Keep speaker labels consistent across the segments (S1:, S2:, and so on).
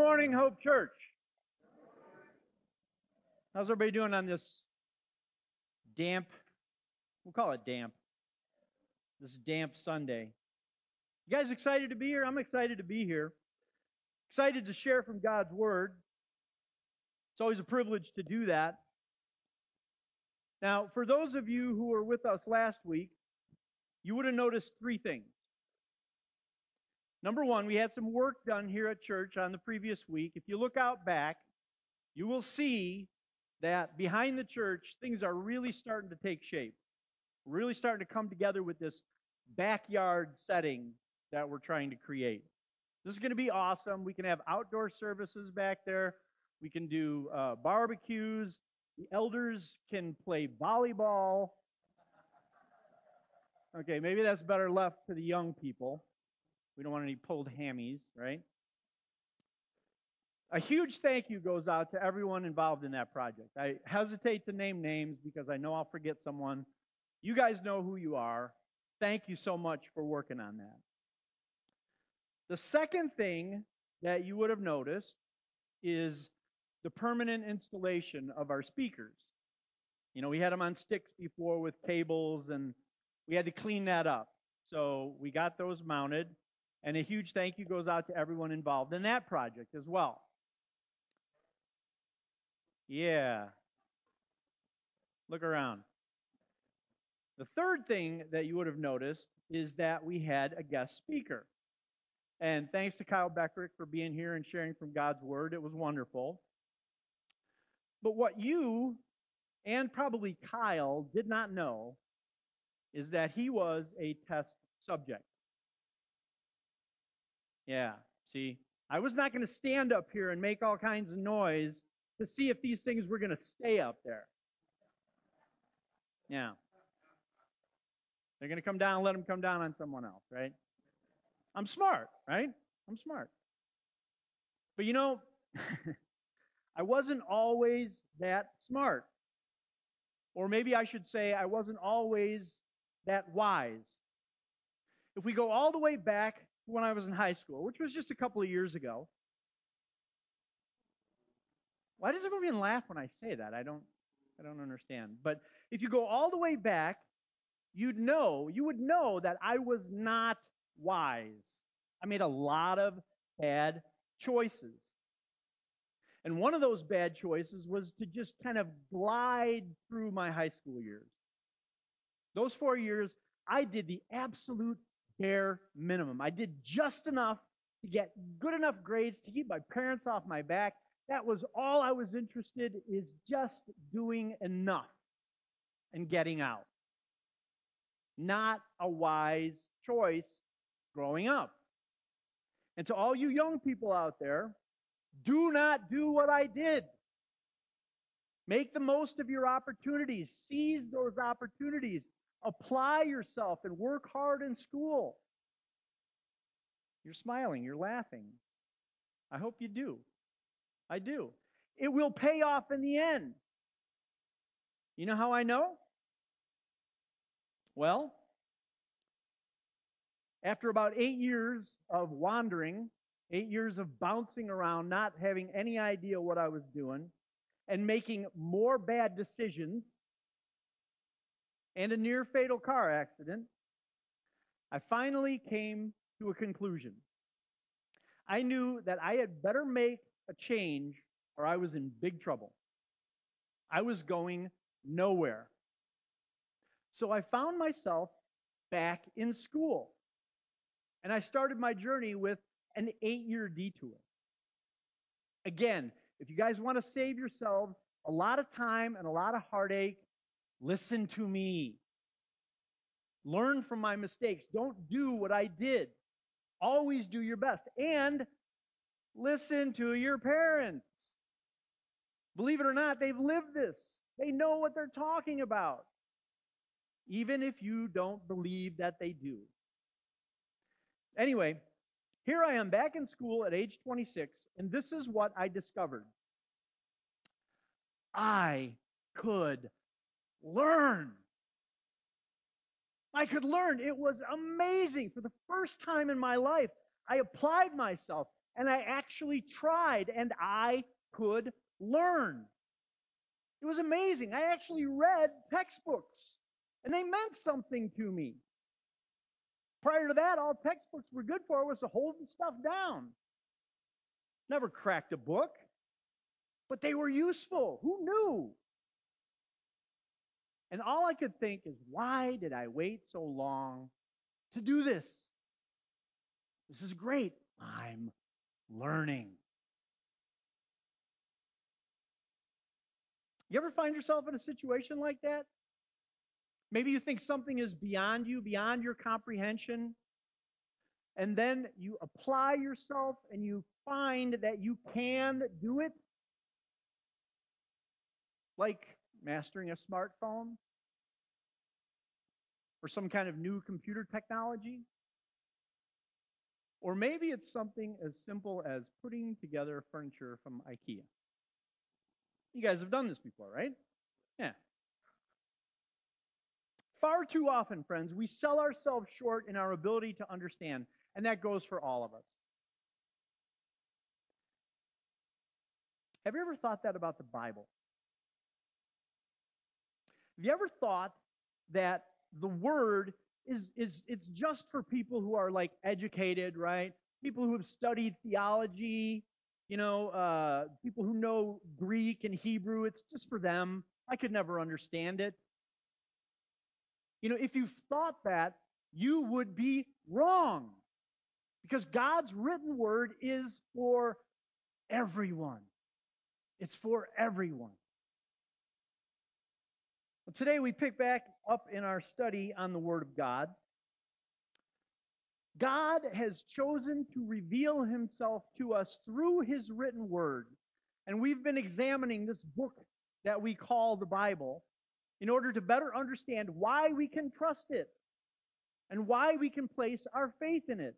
S1: morning, Hope Church. How's everybody doing on this damp, we'll call it damp, this damp Sunday? You guys excited to be here? I'm excited to be here. Excited to share from God's Word. It's always a privilege to do that. Now, for those of you who were with us last week, you would have noticed three things. Number one, we had some work done here at church on the previous week. If you look out back, you will see that behind the church, things are really starting to take shape. Really starting to come together with this backyard setting that we're trying to create. This is going to be awesome. We can have outdoor services back there. We can do uh, barbecues. The elders can play volleyball. Okay, maybe that's better left to the young people. We don't want any pulled hammies, right? A huge thank you goes out to everyone involved in that project. I hesitate to name names because I know I'll forget someone. You guys know who you are. Thank you so much for working on that. The second thing that you would have noticed is the permanent installation of our speakers. You know, we had them on sticks before with cables and we had to clean that up. So we got those mounted. And a huge thank you goes out to everyone involved in that project as well. Yeah. Look around. The third thing that you would have noticed is that we had a guest speaker. And thanks to Kyle Beckerick for being here and sharing from God's Word. It was wonderful. But what you and probably Kyle did not know is that he was a test subject. Yeah, see, I was not going to stand up here and make all kinds of noise to see if these things were going to stay up there. Yeah. They're going to come down, let them come down on someone else, right? I'm smart, right? I'm smart. But you know, I wasn't always that smart. Or maybe I should say, I wasn't always that wise. If we go all the way back when I was in high school, which was just a couple of years ago, why does everyone laugh when I say that? I don't I don't understand. But if you go all the way back, you'd know, you would know that I was not wise. I made a lot of bad choices. And one of those bad choices was to just kind of glide through my high school years. Those four years, I did the absolute bare minimum. I did just enough to get good enough grades to keep my parents off my back. That was all I was interested is just doing enough and getting out. Not a wise choice growing up. And to all you young people out there, do not do what I did. Make the most of your opportunities. Seize those opportunities. Apply yourself and work hard in school. You're smiling, you're laughing. I hope you do. I do. It will pay off in the end. You know how I know? Well, after about eight years of wandering, eight years of bouncing around, not having any idea what I was doing, and making more bad decisions, and a near fatal car accident, I finally came to a conclusion. I knew that I had better make a change or I was in big trouble. I was going nowhere. So I found myself back in school. And I started my journey with an eight year detour. Again, if you guys want to save yourselves a lot of time and a lot of heartache, listen to me. Learn from my mistakes. Don't do what I did. Always do your best. And listen to your parents. Believe it or not, they've lived this. They know what they're talking about. Even if you don't believe that they do. Anyway, here I am back in school at age 26, and this is what I discovered. I could learn. I could learn. It was amazing. For the first time in my life, I applied myself. and I actually tried and I could learn. It was amazing. I actually read textbooks and they meant something to me. Prior to that, all textbooks were good for was to hold stuff down. Never cracked a book, but they were useful. Who knew? And all I could think is, why did I wait so long to do this? This is great. I'm learning. You ever find yourself in a situation like that? Maybe you think something is beyond you, beyond your comprehension, and then you apply yourself and you find that you can do it. Like mastering a smartphone or some kind of new computer technology. Or maybe it's something as simple as putting together furniture from IKEA. You guys have done this before, right? Yeah. Far too often, friends, we sell ourselves short in our ability to understand, and that goes for all of us. Have you ever thought that about the Bible? Have you ever thought that the word is is it's just for people who are like educated, right? People who have studied theology, you know, uh, people who know Greek and Hebrew. It's just for them. I could never understand it. You know, if you thought that, you would be wrong. Because God's written word is for everyone. It's for everyone. Well, today we pick back up in our study on the Word of God. God has chosen to reveal himself to us through his written word. And we've been examining this book that we call the Bible in order to better understand why we can trust it and why we can place our faith in it.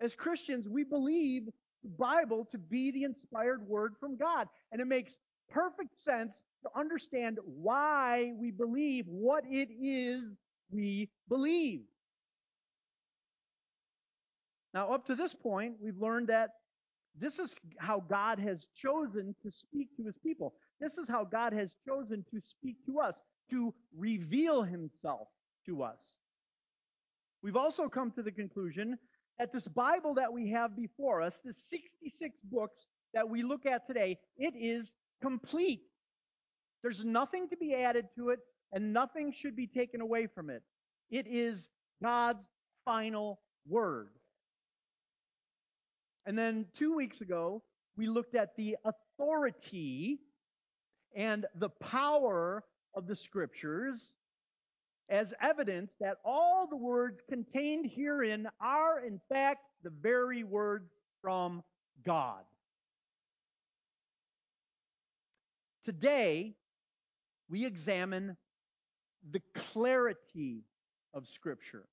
S1: As Christians, we believe the Bible to be the inspired word from God, and it makes perfect sense to understand why we believe what it is we believe. Now, up to this point, we've learned that this is how God has chosen to speak to his people. This is how God has chosen to speak to us, to reveal himself to us. We've also come to the conclusion that this Bible that we have before us, the 66 books that we look at today, it is complete. There's nothing to be added to it, and nothing should be taken away from it. It is God's final word. And then two weeks ago, we looked at the authority and the power of the scriptures as evidence that all the words contained herein are, in fact, the very words from God. Today, we examine the clarity of Scripture.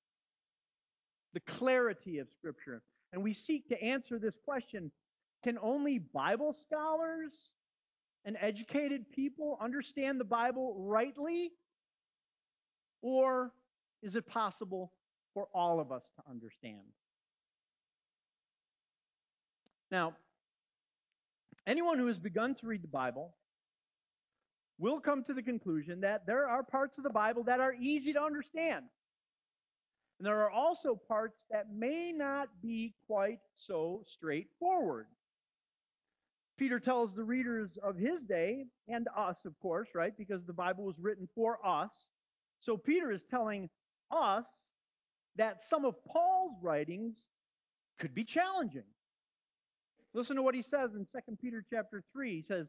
S1: The clarity of Scripture. And we seek to answer this question can only Bible scholars and educated people understand the Bible rightly? Or is it possible for all of us to understand? Now, anyone who has begun to read the Bible will come to the conclusion that there are parts of the Bible that are easy to understand. And there are also parts that may not be quite so straightforward. Peter tells the readers of his day, and us, of course, right? Because the Bible was written for us. So Peter is telling us that some of Paul's writings could be challenging. Listen to what he says in 2 Peter chapter 3. He says,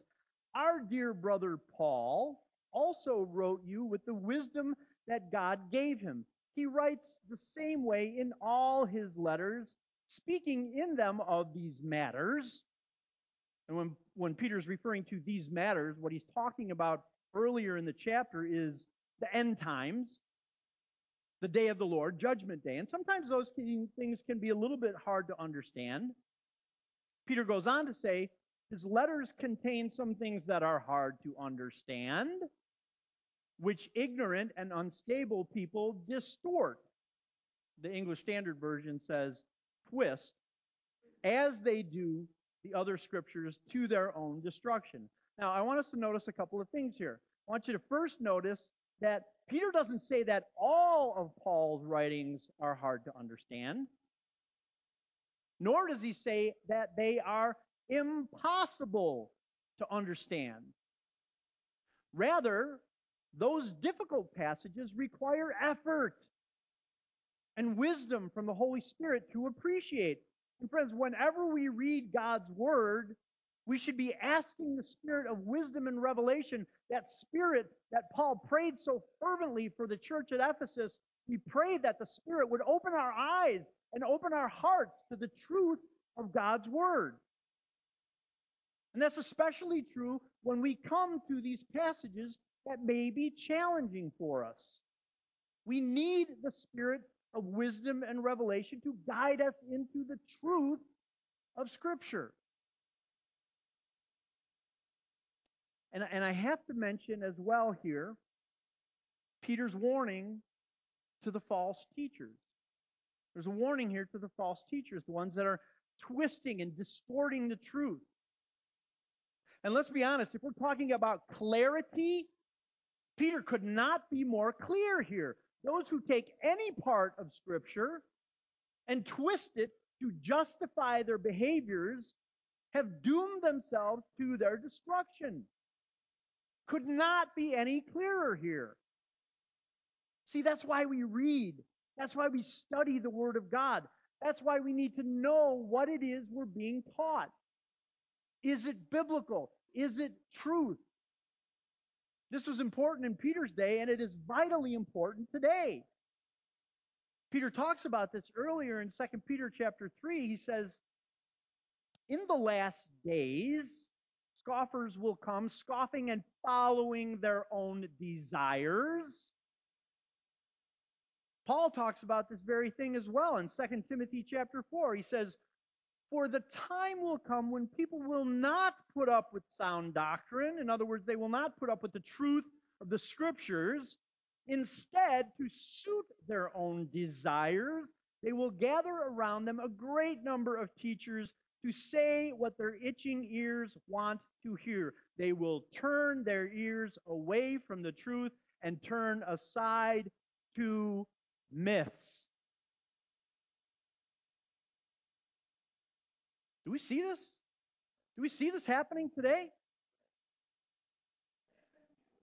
S1: Our dear brother Paul also wrote you with the wisdom that God gave him he writes the same way in all his letters, speaking in them of these matters. And when, when Peter's referring to these matters, what he's talking about earlier in the chapter is the end times, the day of the Lord, judgment day. And sometimes those things can be a little bit hard to understand. Peter goes on to say his letters contain some things that are hard to understand which ignorant and unstable people distort. The English Standard Version says twist as they do the other scriptures to their own destruction. Now, I want us to notice a couple of things here. I want you to first notice that Peter doesn't say that all of Paul's writings are hard to understand, nor does he say that they are impossible to understand. Rather, those difficult passages require effort and wisdom from the Holy Spirit to appreciate. And friends, whenever we read God's word, we should be asking the spirit of wisdom and revelation, that spirit that Paul prayed so fervently for the church at Ephesus. We pray that the spirit would open our eyes and open our hearts to the truth of God's word. And that's especially true when we come to these passages that may be challenging for us. We need the spirit of wisdom and revelation to guide us into the truth of Scripture. And, and I have to mention as well here Peter's warning to the false teachers. There's a warning here to the false teachers, the ones that are twisting and distorting the truth. And let's be honest, if we're talking about clarity, Peter could not be more clear here. Those who take any part of Scripture and twist it to justify their behaviors have doomed themselves to their destruction. Could not be any clearer here. See, that's why we read. That's why we study the Word of God. That's why we need to know what it is we're being taught. Is it biblical? Is it truth? This was important in Peter's day, and it is vitally important today. Peter talks about this earlier in 2 Peter chapter 3. He says, In the last days, scoffers will come, scoffing and following their own desires. Paul talks about this very thing as well in 2 Timothy chapter 4. He says, for the time will come when people will not put up with sound doctrine. In other words, they will not put up with the truth of the scriptures. Instead, to suit their own desires, they will gather around them a great number of teachers to say what their itching ears want to hear. They will turn their ears away from the truth and turn aside to myths. Do we see this? Do we see this happening today?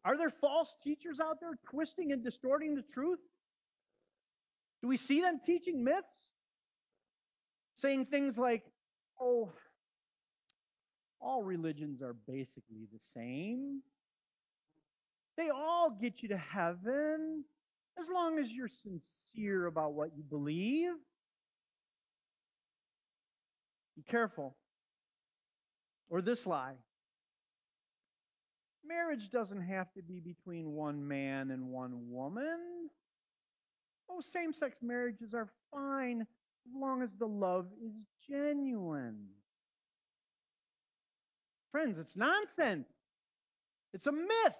S1: Are there false teachers out there twisting and distorting the truth? Do we see them teaching myths? Saying things like, oh, all religions are basically the same. They all get you to heaven as long as you're sincere about what you believe. Careful. Or this lie marriage doesn't have to be between one man and one woman. Oh, same sex marriages are fine as long as the love is genuine. Friends, it's nonsense. It's a myth.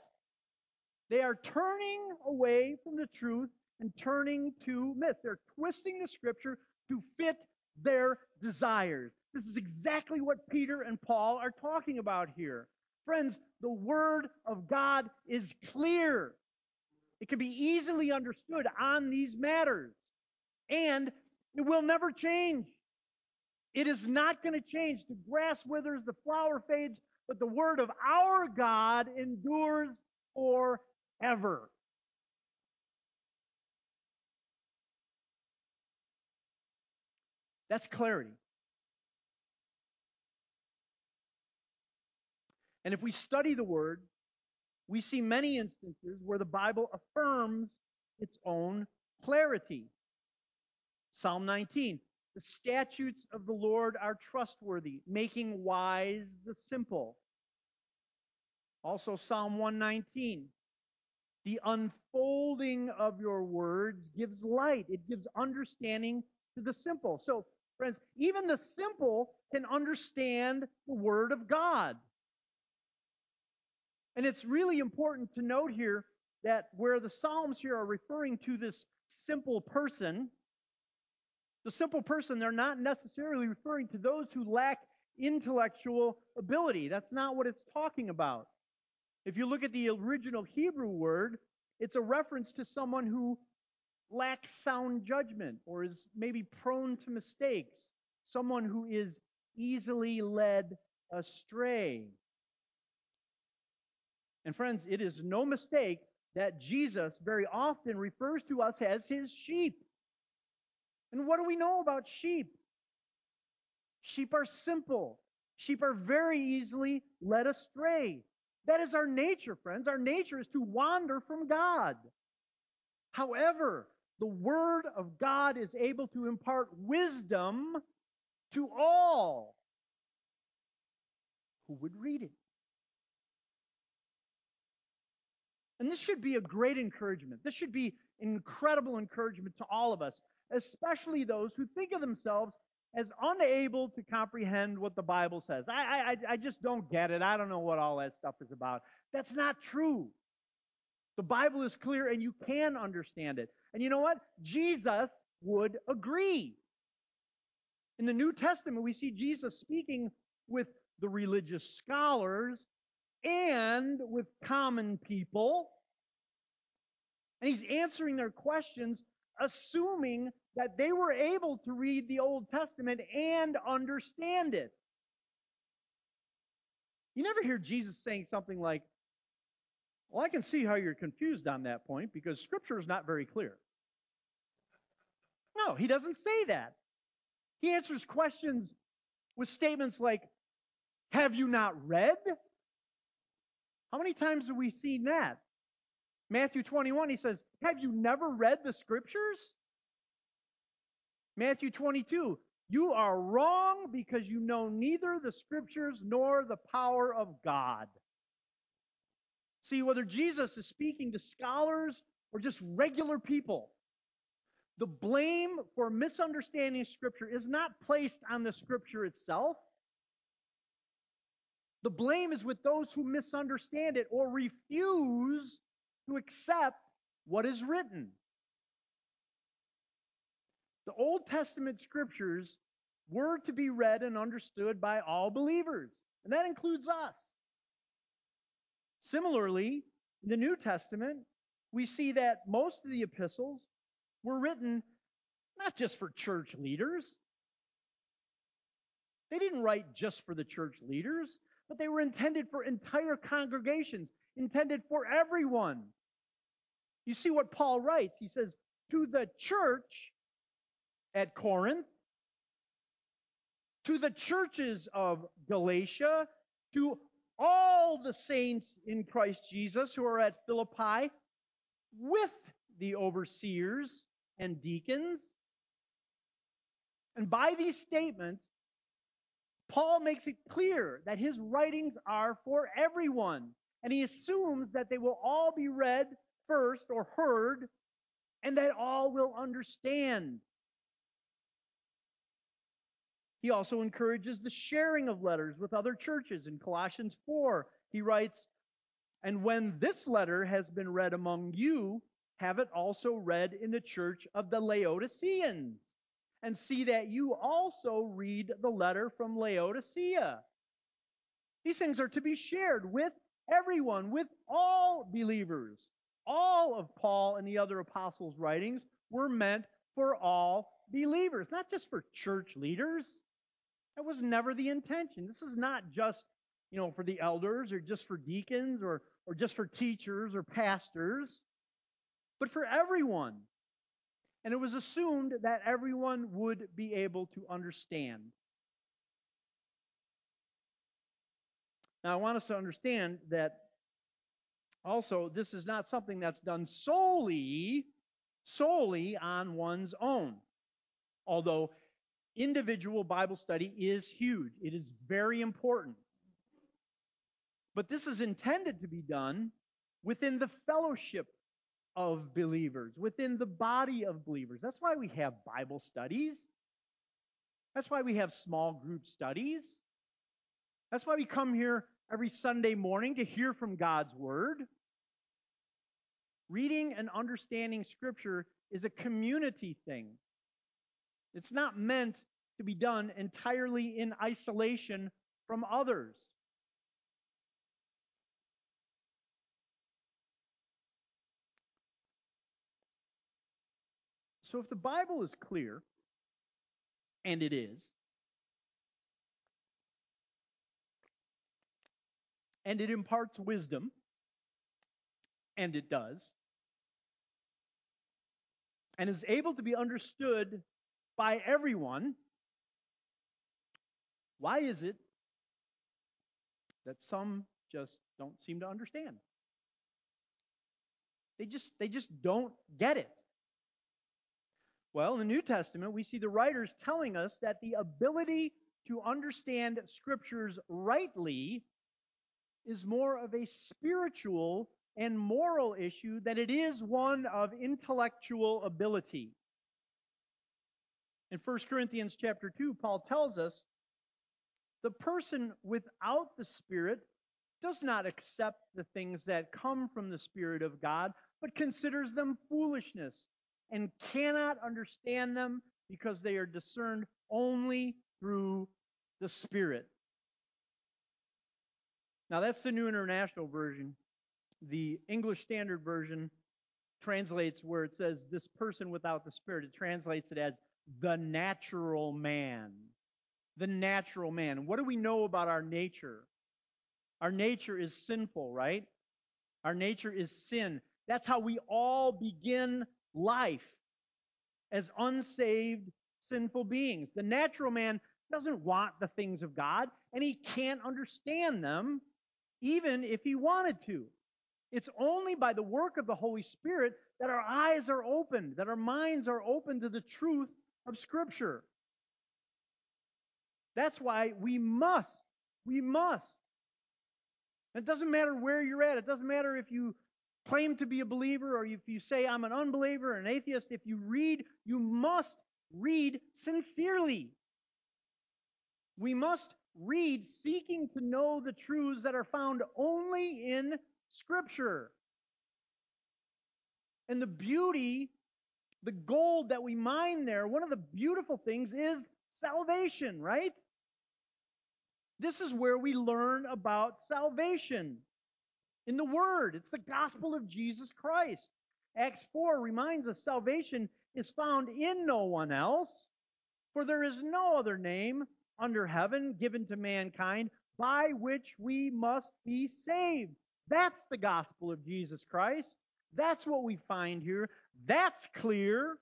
S1: They are turning away from the truth and turning to myth. They're twisting the scripture to fit their desires. This is exactly what Peter and Paul are talking about here. Friends, the Word of God is clear. It can be easily understood on these matters. And it will never change. It is not going to change. The grass withers, the flower fades, but the Word of our God endures forever. That's clarity. And if we study the word, we see many instances where the Bible affirms its own clarity. Psalm 19 The statutes of the Lord are trustworthy, making wise the simple. Also, Psalm 119 The unfolding of your words gives light, it gives understanding to the simple. So, friends, even the simple can understand the Word of God. And it's really important to note here that where the Psalms here are referring to this simple person, The simple person, they're not necessarily referring to those who lack intellectual ability. That's not what it's talking about. If you look at the original Hebrew word, it's a reference to someone who lacks sound judgment or is maybe prone to mistakes, someone who is easily led astray. And friends, it is no mistake that Jesus very often refers to us as his sheep. And what do we know about sheep? Sheep are simple. Sheep are very easily led astray. That is our nature, friends. Our nature is to wander from God. However, the Word of God is able to impart wisdom to all who would read it. And this should be a great encouragement. This should be incredible encouragement to all of us, especially those who think of themselves as unable to comprehend what the Bible says. I, I, I just don't get it. I don't know what all that stuff is about. That's not true. The Bible is clear and you can understand it. And you know what? Jesus would agree. In the New Testament, we see Jesus speaking with the religious scholars and with common people. And he's answering their questions, assuming that they were able to read the Old Testament and understand it. You never hear Jesus saying something like, Well, I can see how you're confused on that point because Scripture is not very clear. No, he doesn't say that. He answers questions with statements like, Have you not read? How many times have we seen that? Matthew 21, he says, Have you never read the scriptures? Matthew 22, you are wrong because you know neither the scriptures nor the power of God. See, whether Jesus is speaking to scholars or just regular people, the blame for misunderstanding scripture is not placed on the scripture itself. The blame is with those who misunderstand it or refuse to accept what is written. The Old Testament scriptures were to be read and understood by all believers, and that includes us. Similarly, in the New Testament, we see that most of the epistles were written not just for church leaders. They didn't write just for the church leaders but they were intended for entire congregations, intended for everyone. You see what Paul writes? He says, To the church at Corinth, to the churches of Galatia, to all the saints in Christ Jesus who are at Philippi, with the overseers and deacons. And by these statements, Paul makes it clear that his writings are for everyone, and he assumes that they will all be read first or heard, and that all will understand. He also encourages the sharing of letters with other churches. In Colossians 4, he writes, And when this letter has been read among you, have it also read in the church of the Laodiceans and see that you also read the letter from Laodicea. These things are to be shared with everyone, with all believers. All of Paul and the other apostles' writings were meant for all believers, not just for church leaders. That was never the intention. This is not just, you know, for the elders or just for deacons or, or just for teachers or pastors, but for everyone and it was assumed that everyone would be able to understand. Now, I want us to understand that also this is not something that's done solely solely on one's own. Although individual Bible study is huge, it is very important. But this is intended to be done within the fellowship of believers, within the body of believers. That's why we have Bible studies. That's why we have small group studies. That's why we come here every Sunday morning to hear from God's Word. Reading and understanding Scripture is a community thing. It's not meant to be done entirely in isolation from others. So if the Bible is clear, and it is, and it imparts wisdom, and it does, and is able to be understood by everyone, why is it that some just don't seem to understand? They just they just don't get it. Well, in the New Testament, we see the writers telling us that the ability to understand scriptures rightly is more of a spiritual and moral issue than it is one of intellectual ability. In 1 Corinthians chapter 2, Paul tells us the person without the Spirit does not accept the things that come from the Spirit of God, but considers them foolishness and cannot understand them because they are discerned only through the Spirit. Now, that's the New International Version. The English Standard Version translates where it says this person without the Spirit, it translates it as the natural man. The natural man. What do we know about our nature? Our nature is sinful, right? Our nature is sin. That's how we all begin life as unsaved, sinful beings. The natural man doesn't want the things of God, and he can't understand them, even if he wanted to. It's only by the work of the Holy Spirit that our eyes are opened, that our minds are open to the truth of Scripture. That's why we must, we must. It doesn't matter where you're at. It doesn't matter if you claim to be a believer or if you say I'm an unbeliever, an atheist. If you read, you must read sincerely. We must read seeking to know the truths that are found only in Scripture. And the beauty the gold that we mine there, one of the beautiful things is salvation, right? This is where we learn about salvation in the Word. It's the gospel of Jesus Christ. Acts 4 reminds us salvation is found in no one else, for there is no other name under heaven given to mankind by which we must be saved. That's the gospel of Jesus Christ. That's what we find here. That's clear.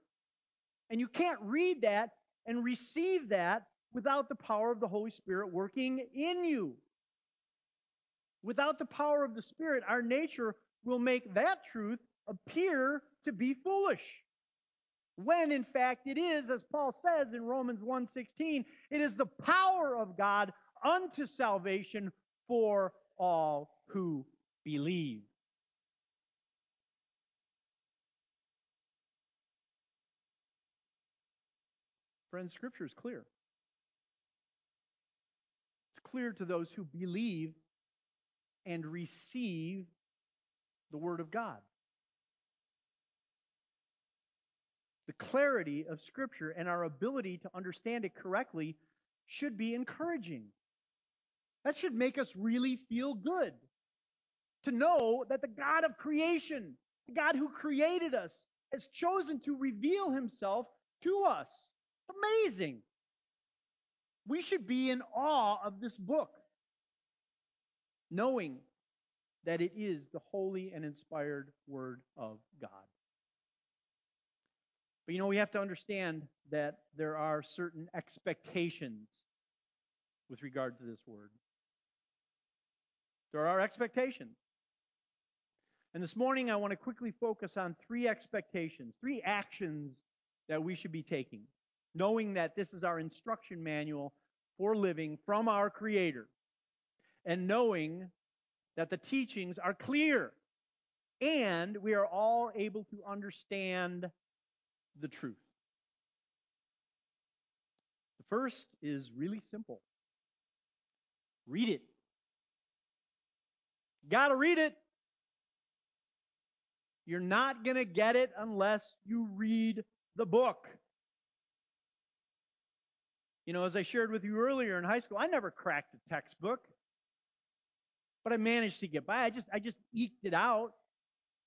S1: And you can't read that and receive that without the power of the Holy Spirit working in you. Without the power of the Spirit, our nature will make that truth appear to be foolish. When in fact it is, as Paul says in Romans 1:16, it is the power of God unto salvation for all who believe. Friends, Scripture is clear. It's clear to those who believe and receive the Word of God. The clarity of Scripture and our ability to understand it correctly should be encouraging. That should make us really feel good to know that the God of creation, the God who created us, has chosen to reveal himself to us. Amazing. We should be in awe of this book, knowing that it is the holy and inspired Word of God. But you know, we have to understand that there are certain expectations with regard to this Word. There are expectations. And this morning, I want to quickly focus on three expectations, three actions that we should be taking knowing that this is our instruction manual for living from our Creator, and knowing that the teachings are clear and we are all able to understand the truth. The first is really simple read it. Got to read it. You're not going to get it unless you read the book. You know, as I shared with you earlier in high school, I never cracked a textbook, but I managed to get by. I just I just eked it out.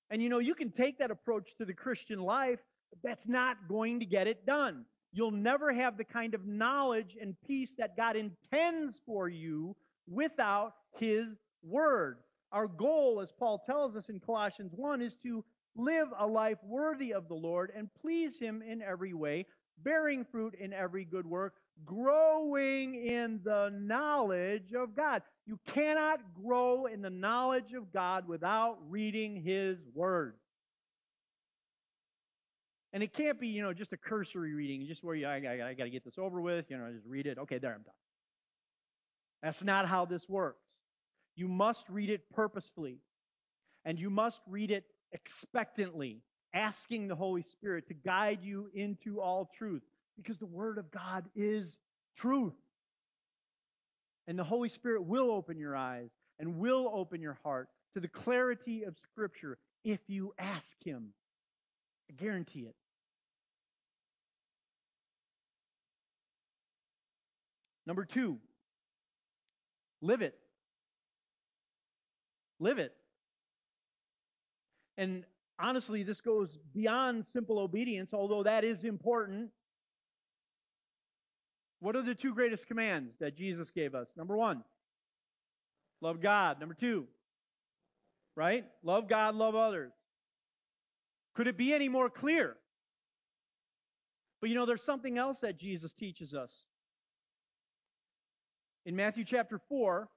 S1: And you know, you can take that approach to the Christian life, but that's not going to get it done. You'll never have the kind of knowledge and peace that God intends for you without His Word. Our goal, as Paul tells us in Colossians 1, is to live a life worthy of the Lord and please Him in every way, bearing fruit in every good work, growing in the knowledge of God. You cannot grow in the knowledge of God without reading His Word. And it can't be, you know, just a cursory reading, just where you, I, I, I got to get this over with, you know, just read it. Okay, there, I'm done. That's not how this works. You must read it purposefully, and you must read it expectantly, asking the Holy Spirit to guide you into all truth, because the Word of God is truth. And the Holy Spirit will open your eyes and will open your heart to the clarity of Scripture if you ask Him. I guarantee it. Number two, live it. Live it. And honestly, this goes beyond simple obedience, although that is important. What are the two greatest commands that Jesus gave us? Number one, love God. Number two, right? Love God, love others. Could it be any more clear? But you know, there's something else that Jesus teaches us. In Matthew chapter 4,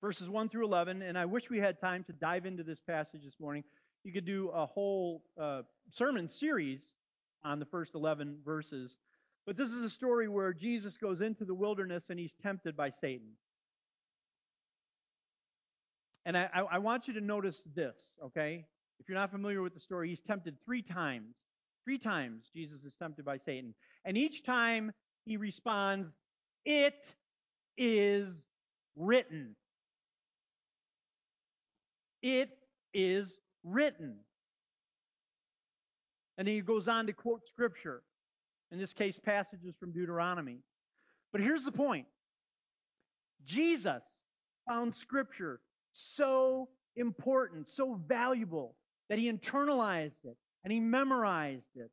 S1: verses 1 through 11, and I wish we had time to dive into this passage this morning. You could do a whole uh, sermon series on the first 11 verses. But this is a story where Jesus goes into the wilderness and he's tempted by Satan. And I, I, want you to notice this, okay? If you're not familiar with the story, he's tempted three times. Three times Jesus is tempted by Satan. And each time he responds, It is written. It is written. And then he goes on to quote scripture. In this case, passages from Deuteronomy. But here's the point Jesus found scripture so important, so valuable, that he internalized it and he memorized it.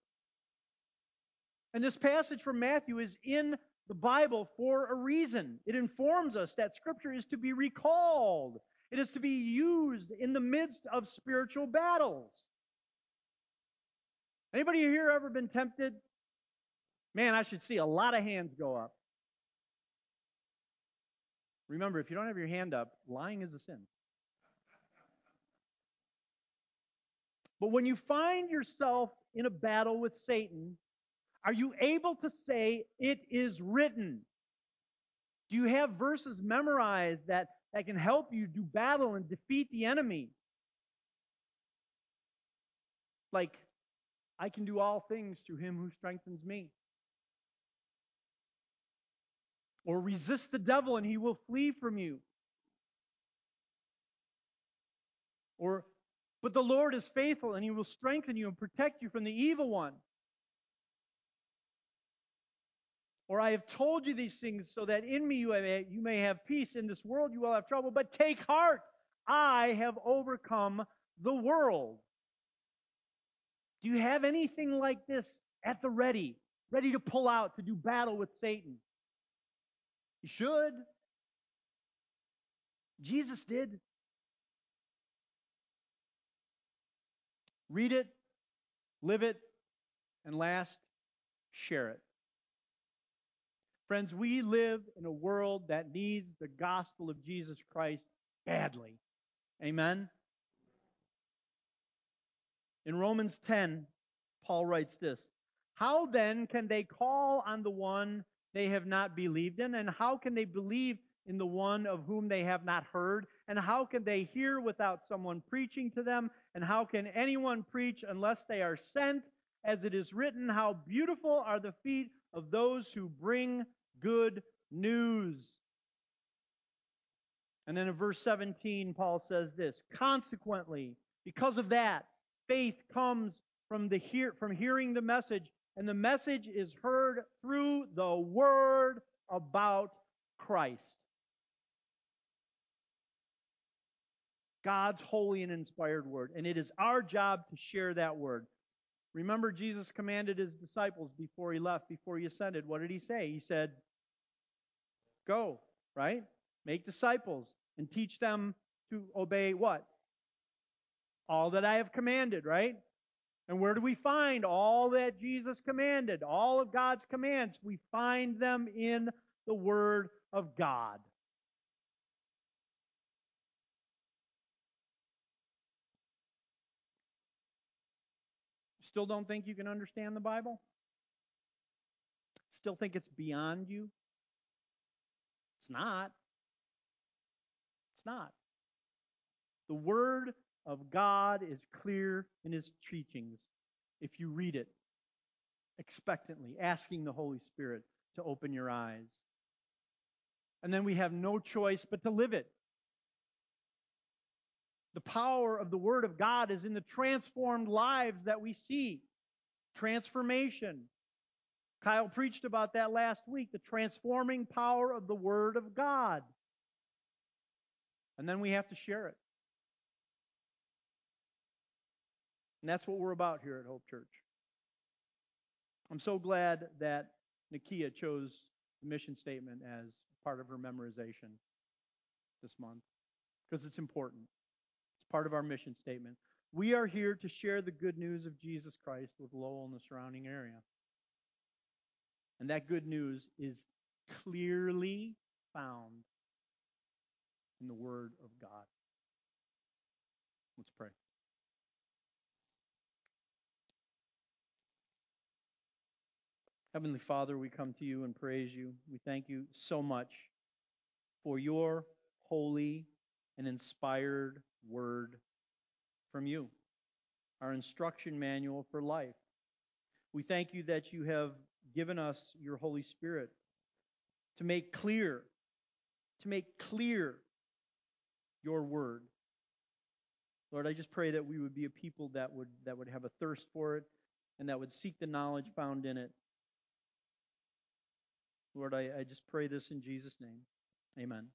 S1: And this passage from Matthew is in the Bible for a reason. It informs us that scripture is to be recalled it is to be used in the midst of spiritual battles. Anybody here ever been tempted? Man, I should see a lot of hands go up. Remember, if you don't have your hand up, lying is a sin. But when you find yourself in a battle with Satan, are you able to say, It is written? Do you have verses memorized that that can help you do battle and defeat the enemy. Like, I can do all things through him who strengthens me. Or resist the devil and he will flee from you. Or, but the Lord is faithful and he will strengthen you and protect you from the evil one. Or I have told you these things so that in me you may, you may have peace. In this world you will have trouble, but take heart. I have overcome the world. Do you have anything like this at the ready, ready to pull out to do battle with Satan? You should. Jesus did. Read it, live it, and last, share it. Friends, we live in a world that needs the gospel of Jesus Christ badly. Amen? In Romans 10, Paul writes this How then can they call on the one they have not believed in? And how can they believe in the one of whom they have not heard? And how can they hear without someone preaching to them? And how can anyone preach unless they are sent? As it is written, How beautiful are the feet of those who bring good news. And then in verse 17, Paul says this Consequently, because of that, faith comes from, the hear, from hearing the message, and the message is heard through the word about Christ. God's holy and inspired word. And it is our job to share that word. Remember, Jesus commanded his disciples before he left, before he ascended. What did he say? He said, Go, right? Make disciples and teach them to obey what? All that I have commanded, right? And where do we find all that Jesus commanded? All of God's commands. We find them in the Word of God. Still don't think you can understand the Bible? Still think it's beyond you? It's not. It's not. The Word of God is clear in His teachings if you read it expectantly, asking the Holy Spirit to open your eyes. And then we have no choice but to live it. The power of the Word of God is in the transformed lives that we see. Transformation. Kyle preached about that last week the transforming power of the Word of God. And then we have to share it. And that's what we're about here at Hope Church. I'm so glad that Nakia chose the mission statement as part of her memorization this month because it's important. It's part of our mission statement. We are here to share the good news of Jesus Christ with Lowell and the surrounding area. And that good news is clearly found in the Word of God. Let's pray. Heavenly Father, we come to you and praise you. We thank you so much for your holy and inspired word from you, our instruction manual for life. We thank you that you have given us your Holy Spirit to make clear, to make clear your word. Lord, I just pray that we would be a people that would that would have a thirst for it and that would seek the knowledge found in it Lord, I, I just pray this in Jesus' name. Amen.